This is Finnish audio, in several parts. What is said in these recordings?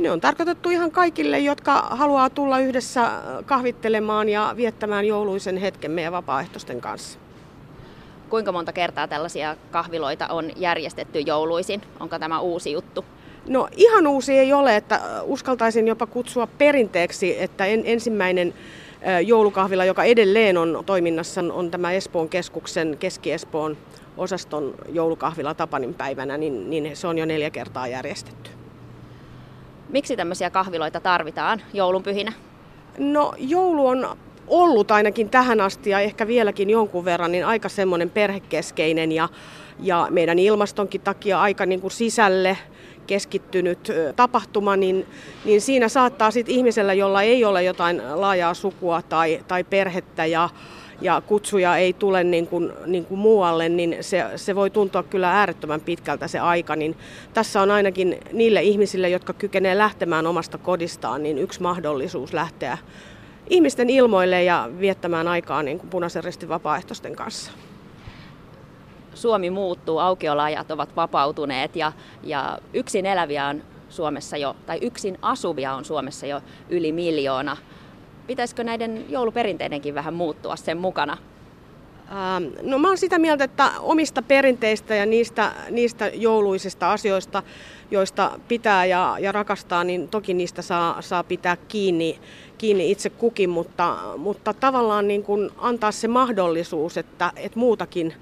Ne on tarkoitettu ihan kaikille, jotka haluaa tulla yhdessä kahvittelemaan ja viettämään jouluisen hetken meidän vapaaehtoisten kanssa. Kuinka monta kertaa tällaisia kahviloita on järjestetty jouluisin? Onko tämä uusi juttu? No ihan uusi ei ole, että uskaltaisin jopa kutsua perinteeksi, että en, ensimmäinen joulukahvila, joka edelleen on toiminnassa, on tämä Espoon keskuksen, Keski-Espoon osaston joulukahvila Tapanin päivänä, niin, niin se on jo neljä kertaa järjestetty. Miksi tämmöisiä kahviloita tarvitaan joulunpyhinä? No joulu on ollut ainakin tähän asti ja ehkä vieläkin jonkun verran niin aika semmoinen perhekeskeinen ja, ja meidän ilmastonkin takia aika niin kuin sisälle keskittynyt tapahtuma, niin, niin siinä saattaa sitten ihmisellä, jolla ei ole jotain laajaa sukua tai, tai perhettä ja, ja kutsuja ei tule niin kuin, niin kuin muualle, niin se, se voi tuntua kyllä äärettömän pitkältä se aika. Niin tässä on ainakin niille ihmisille, jotka kykenevät lähtemään omasta kodistaan, niin yksi mahdollisuus lähteä ihmisten ilmoille ja viettämään aikaa niin kuin punaisen ristin vapaaehtoisten kanssa. Suomi muuttuu, aukioloajat ovat vapautuneet ja, ja yksin eläviä on Suomessa jo, tai yksin asuvia on Suomessa jo yli miljoona. Pitäisikö näiden jouluperinteidenkin vähän muuttua sen mukana? Ähm, no mä oon sitä mieltä, että omista perinteistä ja niistä, niistä jouluisista asioista, joista pitää ja, ja rakastaa, niin toki niistä saa, saa pitää kiinni, kiinni itse kukin, mutta, mutta tavallaan niin kuin antaa se mahdollisuus, että, että muutakin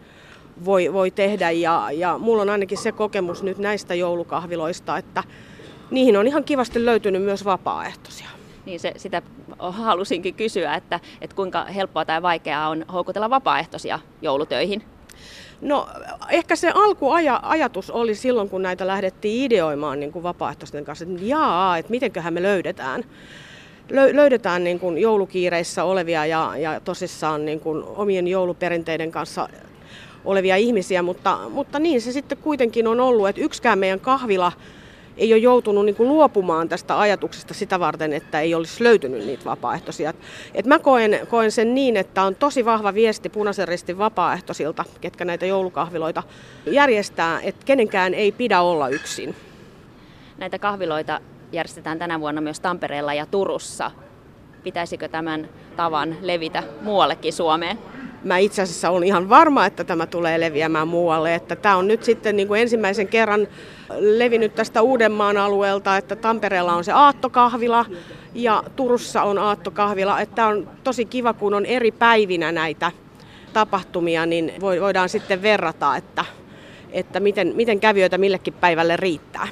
voi, voi tehdä. Ja, ja mulla on ainakin se kokemus nyt näistä joulukahviloista, että niihin on ihan kivasti löytynyt myös vapaaehtoisia. Niin se, sitä halusinkin kysyä, että, että kuinka helppoa tai vaikeaa on houkutella vapaaehtoisia joulutöihin? No ehkä se alkuajatus oli silloin, kun näitä lähdettiin ideoimaan niin kuin vapaaehtoisten kanssa, että jaa, että mitenköhän me löydetään löydetään niin kuin joulukiireissä olevia ja, ja tosissaan niin kuin omien jouluperinteiden kanssa olevia ihmisiä, mutta, mutta niin se sitten kuitenkin on ollut, että yksikään meidän kahvila ei ole joutunut niin kuin luopumaan tästä ajatuksesta sitä varten, että ei olisi löytynyt niitä vapaaehtoisia. Et mä koen, koen sen niin, että on tosi vahva viesti punaisen ristin vapaaehtoisilta, ketkä näitä joulukahviloita järjestää, että kenenkään ei pidä olla yksin. Näitä kahviloita järjestetään tänä vuonna myös Tampereella ja Turussa. Pitäisikö tämän tavan levitä muuallekin Suomeen? Mä itse asiassa olen ihan varma, että tämä tulee leviämään muualle. Että tämä on nyt sitten niin kuin ensimmäisen kerran levinnyt tästä Uudenmaan alueelta, että Tampereella on se aattokahvila ja Turussa on aattokahvila. Että tämä on tosi kiva, kun on eri päivinä näitä tapahtumia, niin voidaan sitten verrata, että, että miten, miten kävijöitä millekin päivälle riittää.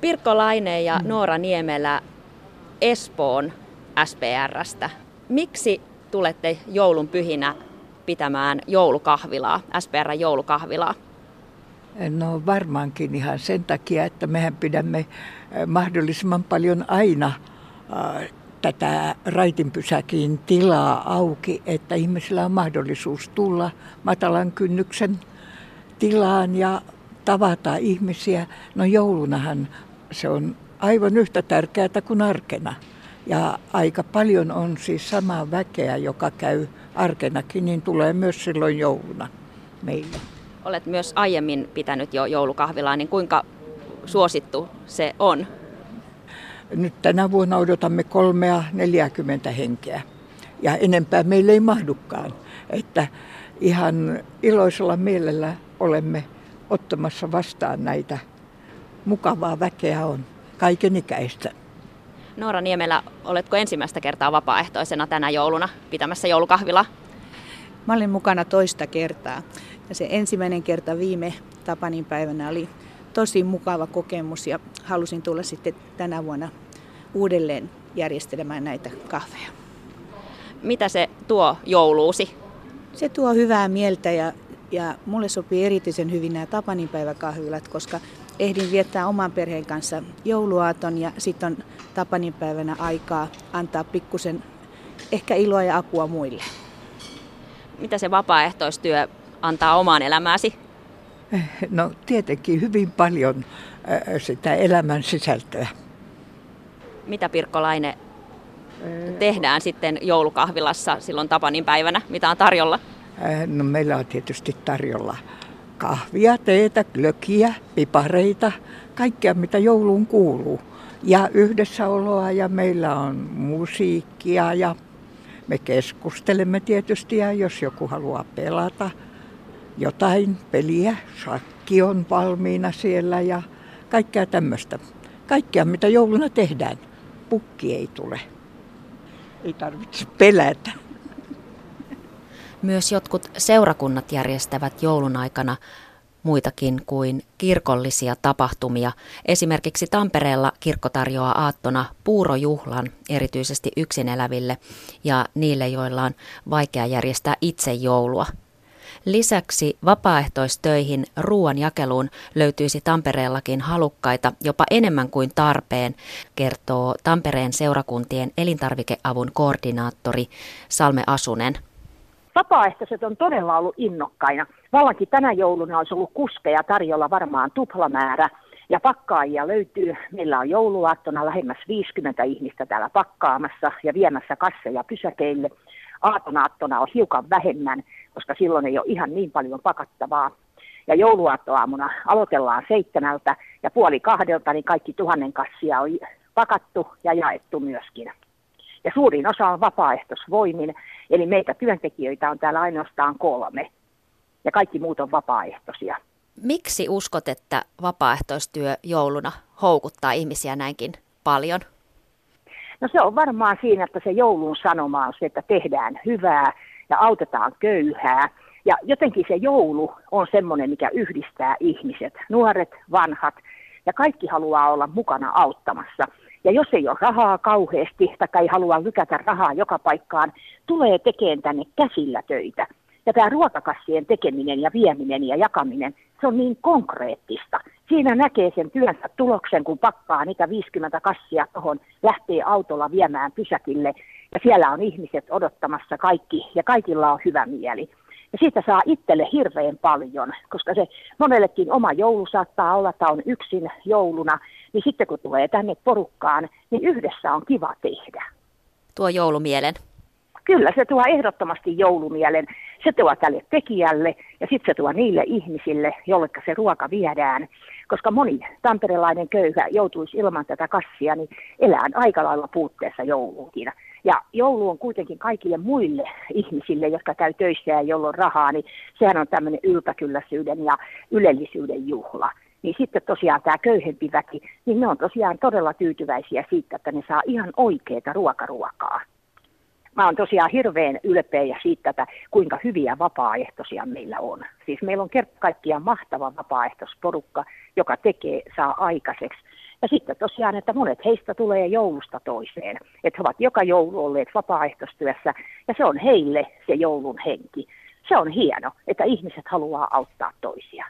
Pirkko Laine ja Noora Niemelä Espoon SPRstä. Miksi tulette joulun pyhinä pitämään joulukahvilaa, SPR joulukahvilaa? No varmaankin ihan sen takia, että mehän pidämme eh, mahdollisimman paljon aina eh, tätä raitinpysäkin tilaa auki, että ihmisillä on mahdollisuus tulla matalan kynnyksen tilaan ja tavata ihmisiä. No joulunahan se on aivan yhtä tärkeää kuin arkena. Ja aika paljon on siis samaa väkeä, joka käy arkenakin, niin tulee myös silloin jouluna meille. Olet myös aiemmin pitänyt jo joulukahvilaa, niin kuinka suosittu se on? Nyt tänä vuonna odotamme kolmea 40 henkeä ja enempää meille ei mahdukaan. Että ihan iloisella mielellä olemme ottamassa vastaan näitä mukavaa väkeä on, kaiken ikäistä. Noora Niemelä, oletko ensimmäistä kertaa vapaaehtoisena tänä jouluna pitämässä joulukahvila? Mä olin mukana toista kertaa. Ja se ensimmäinen kerta viime Tapanin päivänä oli tosi mukava kokemus ja halusin tulla sitten tänä vuonna uudelleen järjestelemään näitä kahveja. Mitä se tuo jouluusi? Se tuo hyvää mieltä ja, ja mulle sopii erityisen hyvin nämä Tapaninpäiväkahvilat, koska ehdin viettää oman perheen kanssa jouluaaton ja sitten on Tapaninpäivänä aikaa antaa pikkusen ehkä iloa ja apua muille. Mitä se vapaaehtoistyö antaa omaan elämääsi? No tietenkin hyvin paljon sitä elämän sisältöä. Mitä Pirkko Laine tehdään sitten joulukahvilassa silloin Tapanin päivänä? Mitä on tarjolla? No meillä on tietysti tarjolla kahvia, teetä, glökiä, pipareita, kaikkea, mitä jouluun kuuluu. Ja yhdessäoloa ja meillä on musiikkia ja me keskustelemme tietysti ja jos joku haluaa pelata jotain peliä, shakki on valmiina siellä ja kaikkea tämmöistä. Kaikkea mitä jouluna tehdään. Pukki ei tule. Ei tarvitse pelätä. Myös jotkut seurakunnat järjestävät joulun aikana muitakin kuin kirkollisia tapahtumia. Esimerkiksi Tampereella kirkko tarjoaa aattona puurojuhlan erityisesti yksin eläville ja niille, joilla on vaikea järjestää itse joulua. Lisäksi vapaaehtoistöihin ruoan jakeluun löytyisi Tampereellakin halukkaita jopa enemmän kuin tarpeen, kertoo Tampereen seurakuntien elintarvikeavun koordinaattori Salme Asunen. Vapaaehtoiset on todella ollut innokkaina. Vallankin tänä jouluna olisi ollut kuskeja tarjolla varmaan tuplamäärä. Ja pakkaajia löytyy. Meillä on jouluaattona lähemmäs 50 ihmistä täällä pakkaamassa ja viemässä kasseja pysäkeille. Aatonaattona on hiukan vähemmän, koska silloin ei ole ihan niin paljon pakattavaa. Ja jouluaattoaamuna aloitellaan seitsemältä ja puoli kahdelta, niin kaikki tuhannen kassia on pakattu ja jaettu myöskin. Ja suurin osa on vapaaehtoisvoimin, eli meitä työntekijöitä on täällä ainoastaan kolme. Ja kaikki muut on vapaaehtoisia. Miksi uskot, että vapaaehtoistyö jouluna houkuttaa ihmisiä näinkin paljon? No se on varmaan siinä, että se joulun sanoma on se, että tehdään hyvää ja autetaan köyhää. Ja jotenkin se joulu on semmoinen, mikä yhdistää ihmiset, nuoret, vanhat, ja kaikki haluaa olla mukana auttamassa. Ja jos ei ole rahaa kauheasti tai ei halua lykätä rahaa joka paikkaan, tulee tekemään tänne käsillä töitä. Ja tämä ruokakassien tekeminen ja vieminen ja jakaminen, se on niin konkreettista. Siinä näkee sen työnsä tuloksen, kun pakkaa niitä 50 kassia tuohon, lähtee autolla viemään pysäkille. Ja siellä on ihmiset odottamassa kaikki ja kaikilla on hyvä mieli. Ja siitä saa itselle hirveän paljon, koska se monellekin oma joulu saattaa olla, että on yksin jouluna, niin sitten kun tulee tänne porukkaan, niin yhdessä on kiva tehdä. Tuo joulumielen. Kyllä, se tuo ehdottomasti joulumielen. Se tuo tälle tekijälle ja sitten se tuo niille ihmisille, jolle se ruoka viedään. Koska moni tamperelainen köyhä joutuisi ilman tätä kassia, niin elään aika lailla puutteessa jouluunkin. Ja joulu on kuitenkin kaikille muille ihmisille, jotka käy töissä ja jolla on rahaa, niin sehän on tämmöinen yltäkylläisyyden ja ylellisyyden juhla. Niin sitten tosiaan tämä köyhempi väki, niin ne on tosiaan todella tyytyväisiä siitä, että ne saa ihan oikeaa ruokaruokaa. Mä oon tosiaan hirveän ylpeä siitä, että kuinka hyviä vapaaehtoisia meillä on. Siis meillä on kerta kaikkiaan mahtava vapaaehtoisporukka, joka tekee, saa aikaiseksi ja sitten tosiaan, että monet heistä tulee joulusta toiseen. Että he ovat joka joulu olleet vapaaehtoistyössä ja se on heille se joulun henki. Se on hieno, että ihmiset haluaa auttaa toisia.